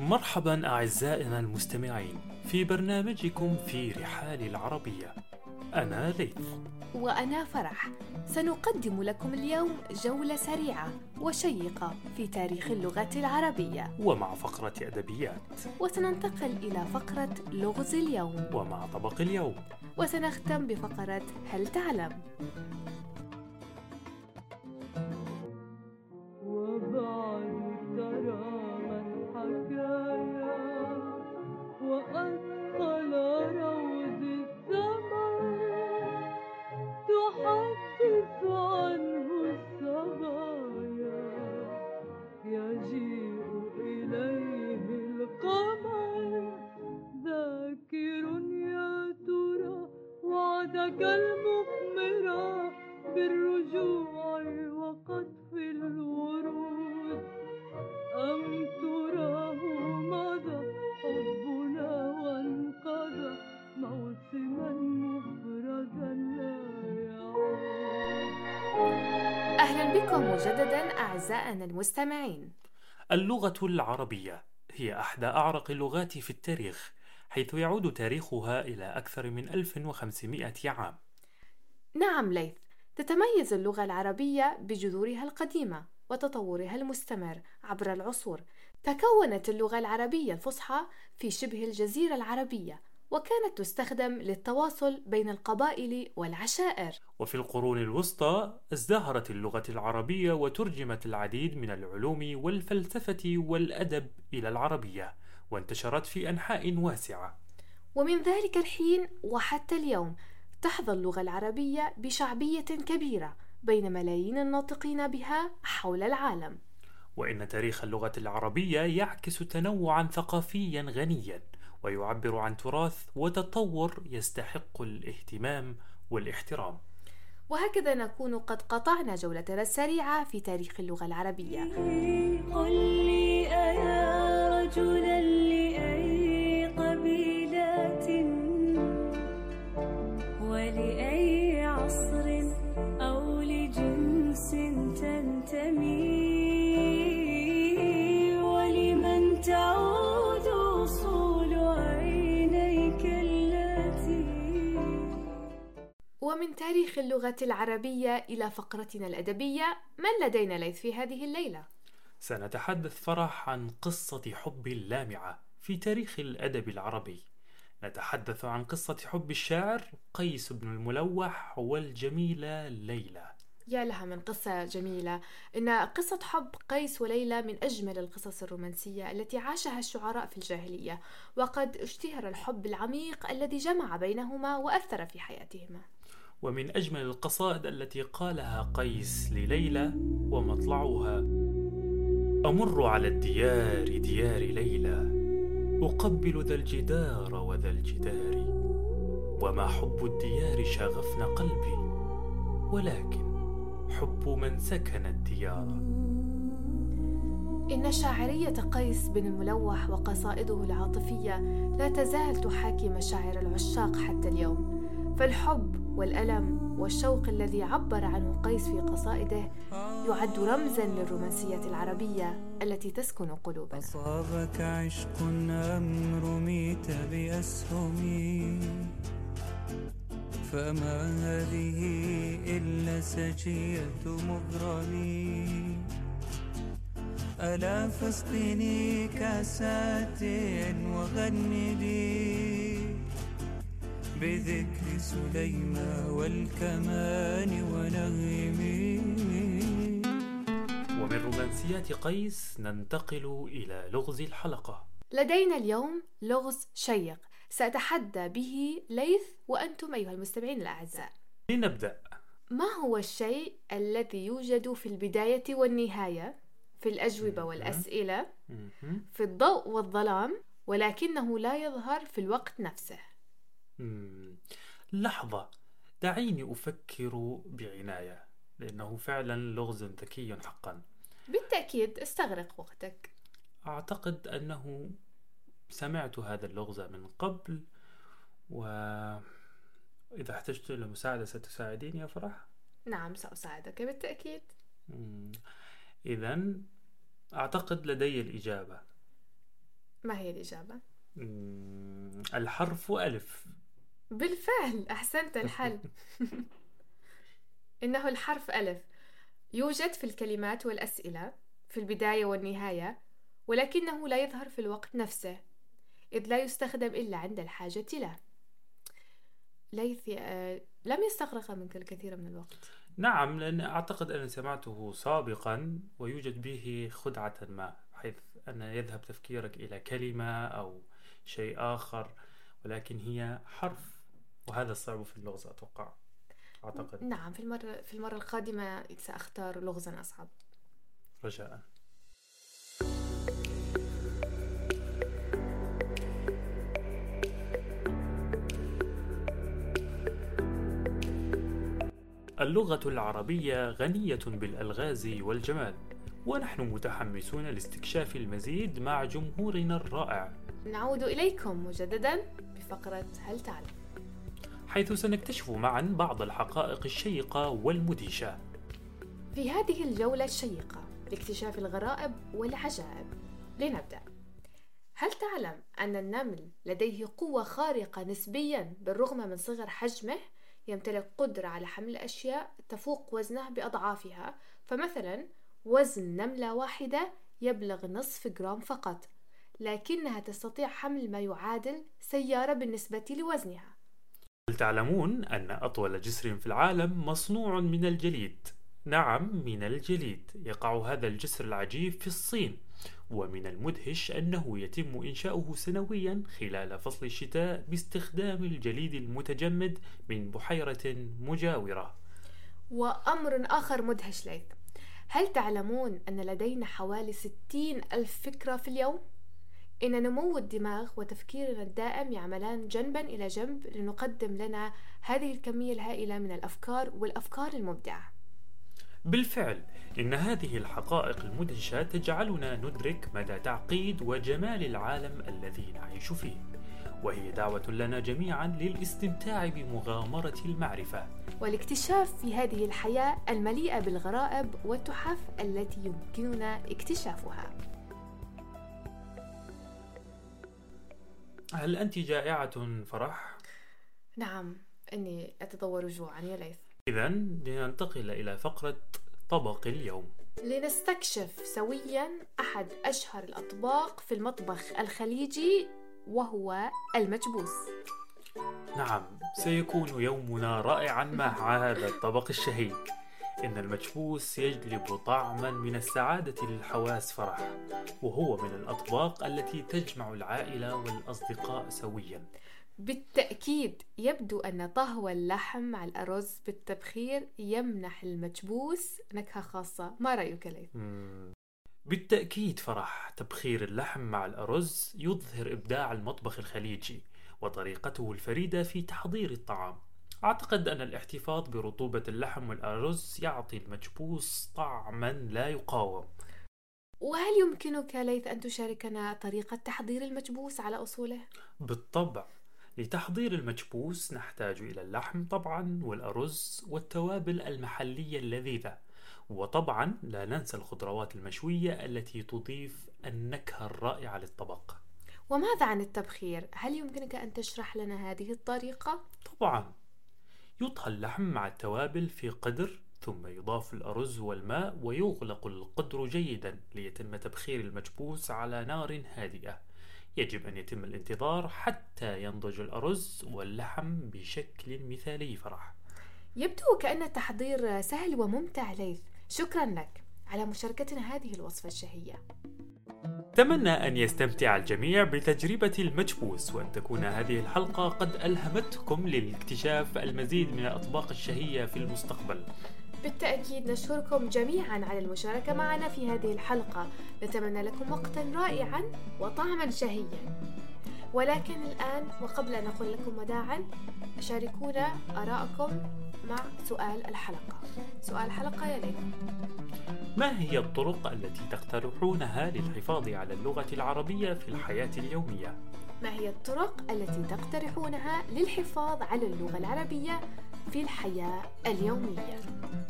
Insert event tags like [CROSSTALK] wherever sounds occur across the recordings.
مرحبا أعزائنا المستمعين في برنامجكم في رحال العربية. أنا ليث. وأنا فرح. سنقدم لكم اليوم جولة سريعة وشيقة في تاريخ اللغة العربية. ومع فقرة أدبيات. وسننتقل إلى فقرة لغز اليوم. ومع طبق اليوم. وسنختم بفقرة هل تعلم؟ وعدك المقمرة بالرجوع وقطف الورود. أم تراه مضى حبنا وانقضى موسما مفردا لا يعود. أهلا بكم مجددا أعزائنا المستمعين. اللغة العربية هي أحدى أعرق اللغات في التاريخ. حيث يعود تاريخها إلى أكثر من 1500 عام. نعم ليث. تتميز اللغة العربية بجذورها القديمة وتطورها المستمر عبر العصور. تكونت اللغة العربية الفصحى في شبه الجزيرة العربية وكانت تستخدم للتواصل بين القبائل والعشائر. وفي القرون الوسطى ازدهرت اللغة العربية وترجمت العديد من العلوم والفلسفة والأدب إلى العربية. وانتشرت في أنحاء واسعة. ومن ذلك الحين وحتى اليوم تحظى اللغة العربية بشعبية كبيرة بين ملايين الناطقين بها حول العالم. وإن تاريخ اللغة العربية يعكس تنوعا ثقافيا غنيا ويعبر عن تراث وتطور يستحق الاهتمام والاحترام. وهكذا نكون قد قطعنا جولتنا السريعة في تاريخ اللغة العربية. قل لي رجلا لأي قبيلة ولأي عصر أو لجنس تنتمي ولمن تعود أصول عينيك التي ومن تاريخ اللغة العربية إلى فقرتنا الأدبية من لدينا ليث في هذه الليلة؟ سنتحدث فرح عن قصة حب لامعة في تاريخ الأدب العربي. نتحدث عن قصة حب الشاعر قيس بن الملوح والجميلة ليلى. يا لها من قصة جميلة. إن قصة حب قيس وليلى من أجمل القصص الرومانسية التي عاشها الشعراء في الجاهلية وقد اشتهر الحب العميق الذي جمع بينهما وأثر في حياتهما. ومن أجمل القصائد التي قالها قيس لليلى ومطلعها أمر على الديار ديار ليلى أقبل ذا الجدار وذا الجدار وما حب الديار شغفن قلبي ولكن حب من سكن الديار. إن شاعرية قيس بن الملوح وقصائده العاطفية لا تزال تحاكي مشاعر العشاق حتى اليوم فالحب والألم والشوق الذي عبر عنه قيس في قصائده يعد رمزا للرومانسية العربية التي تسكن قلوبنا. أصابك عشق أم رميت بأسهم. فما هذه إلا سجية مغرمي ألا فاسقني كاسات لي بذكر سليمى والكمان ونغمي ومن رومانسيات قيس ننتقل إلى لغز الحلقة. لدينا اليوم لغز شيق. سأتحدى به ليث وأنتم أيها المستمعين الأعزاء. لنبدأ. ما هو الشيء الذي يوجد في البداية والنهاية؟ في الأجوبة. والأسئلة. في الضوء والظلام ولكنه لا يظهر في الوقت نفسه. لحظة. دعيني أفكر بعناية. لأنه فعلا لغز ذكي حقا. بالتأكيد استغرق وقتك أعتقد أنه سمعت هذا اللغز من قبل وإذا احتجت إلى مساعدة ستساعديني يا فرح؟ نعم سأساعدك بالتأكيد. إذا أعتقد لدي الإجابة. ما هي الإجابة؟ الحرف ألف. بالفعل أحسنت الحل. [LAUGHS] إنه الحرف ألف. يوجد في الكلمات والأسئلة في البداية والنهاية ولكنه لا يظهر في الوقت نفسه إذ لا يستخدم إلا عند الحاجة له. ليثي آه، لم يستغرق منك الكثير من الوقت. نعم لأن أعتقد أني سمعته سابقا ويوجد به خدعة ما حيث أن يذهب تفكيرك إلى كلمة أو شيء آخر ولكن هي حرف وهذا الصعب في اللغز أتوقع. أعتقد. نعم في المرة في المرة القادمة سأختار لغزا أصعب. رجاء. اللغة العربية غنية بالألغاز والجمال ونحن متحمسون لاستكشاف المزيد مع جمهورنا الرائع. نعود إليكم مجددا بفقرة هل تعلم؟ حيث سنكتشف معا بعض الحقائق الشيقة والمدهشة. في هذه الجولة الشيقة لاكتشاف الغرائب والعجائب. لنبدأ. هل تعلم أن النمل لديه قوة خارقة نسبيا بالرغم من صغر حجمه؟ يمتلك قدرة على حمل الأشياء تفوق وزنه بأضعافها. فمثلا وزن نملة واحدة يبلغ نصف جرام فقط لكنها تستطيع حمل ما يعادل سيارة بالنسبة لوزنها. هل تعلمون أن أطول جسر في العالم مصنوع من الجليد؟ نعم من الجليد يقع هذا الجسر العجيب في الصين ومن المدهش أنه يتم إنشاؤه سنويا خلال فصل الشتاء باستخدام الجليد المتجمد من بحيرة مجاورة وأمر آخر مدهش ليث هل تعلمون أن لدينا حوالي 60 ألف فكرة في اليوم؟ إن نمو الدماغ وتفكيرنا الدائم يعملان جنبا إلى جنب لنقدم لنا هذه الكمية الهائلة من الأفكار والأفكار المبدعة. بالفعل إن هذه الحقائق المدهشة تجعلنا ندرك مدى تعقيد وجمال العالم الذي نعيش فيه وهي دعوة لنا جميعا للاستمتاع بمغامرة المعرفة. والاكتشاف في هذه الحياة المليئة بالغرائب والتحف التي يمكننا اكتشافها. هل أنت جائعة فرح؟ نعم إني أتضور جوعا يا ليث إذا لننتقل إلى فقرة طبق اليوم. لنستكشف سويا أحد أشهر الأطباق في المطبخ الخليجي وهو المجبوس. نعم سيكون يومنا رائعا مع [LAUGHS] هذا الطبق الشهي إن المجبوس يجلب طعما من السعادة للحواس فرح وهو من الأطباق التي تجمع العائلة والأصدقاء سويا. بالتأكيد يبدو أن طهو اللحم مع الأرز بالتبخير يمنح المجبوس نكهة خاصة. ما رأيك ليث؟ بالتأكيد فرح. تبخير اللحم مع الأرز يظهر إبداع المطبخ الخليجي وطريقته الفريدة في تحضير الطعام. أعتقد أن الاحتفاظ برطوبة اللحم والأرز يعطي المجبوس طعما لا يقاوم وهل يمكنك ليث أن تشاركنا طريقة تحضير المجبوس على أصوله؟ بالطبع لتحضير المجبوس نحتاج إلى اللحم طبعا والأرز والتوابل المحلية اللذيذة وطبعا لا ننسى الخضروات المشوية التي تضيف النكهة الرائعة للطبق وماذا عن التبخير؟ هل يمكنك أن تشرح لنا هذه الطريقة؟ طبعا يطهى اللحم مع التوابل في قدر ثم يضاف الأرز والماء ويغلق القدر جيدا ليتم تبخير المجبوس على نار هادئة. يجب أن يتم الانتظار حتى ينضج الأرز واللحم بشكل مثالي فرح. يبدو كأن التحضير سهل وممتع ليث. شكرا لك. على مشاركتنا هذه الوصفة الشهية. أتمنى أن يستمتع الجميع بتجربة المجبوس وأن تكون هذه الحلقة قد ألهمتكم لاكتشاف المزيد من الأطباق الشهية في المستقبل. بالتأكيد نشكركم جميعا على المشاركة معنا في هذه الحلقة. نتمنى لكم وقتا رائعا وطعما شهيا. ولكن الآن وقبل أن نقول لكم وداعا شاركونا آراءكم مع سؤال الحلقة. سؤال الحلقة يا ليلى ما هي الطرق التي تقترحونها للحفاظ على اللغة العربية في الحياة اليومية؟ ما هي الطرق التي تقترحونها للحفاظ على اللغة العربية في الحياة اليومية؟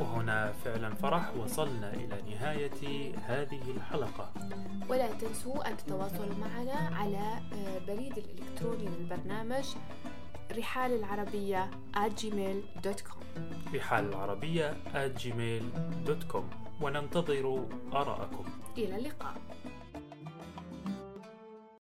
وهنا فعلا فرح وصلنا إلى نهاية هذه الحلقة. ولا تنسوا أن تتواصلوا معنا على آه، بريد الإلكتروني للبرنامج رحال العربية at gmail.com رحال العربية at gmail.com وننتظر آراءكم. إلى اللقاء.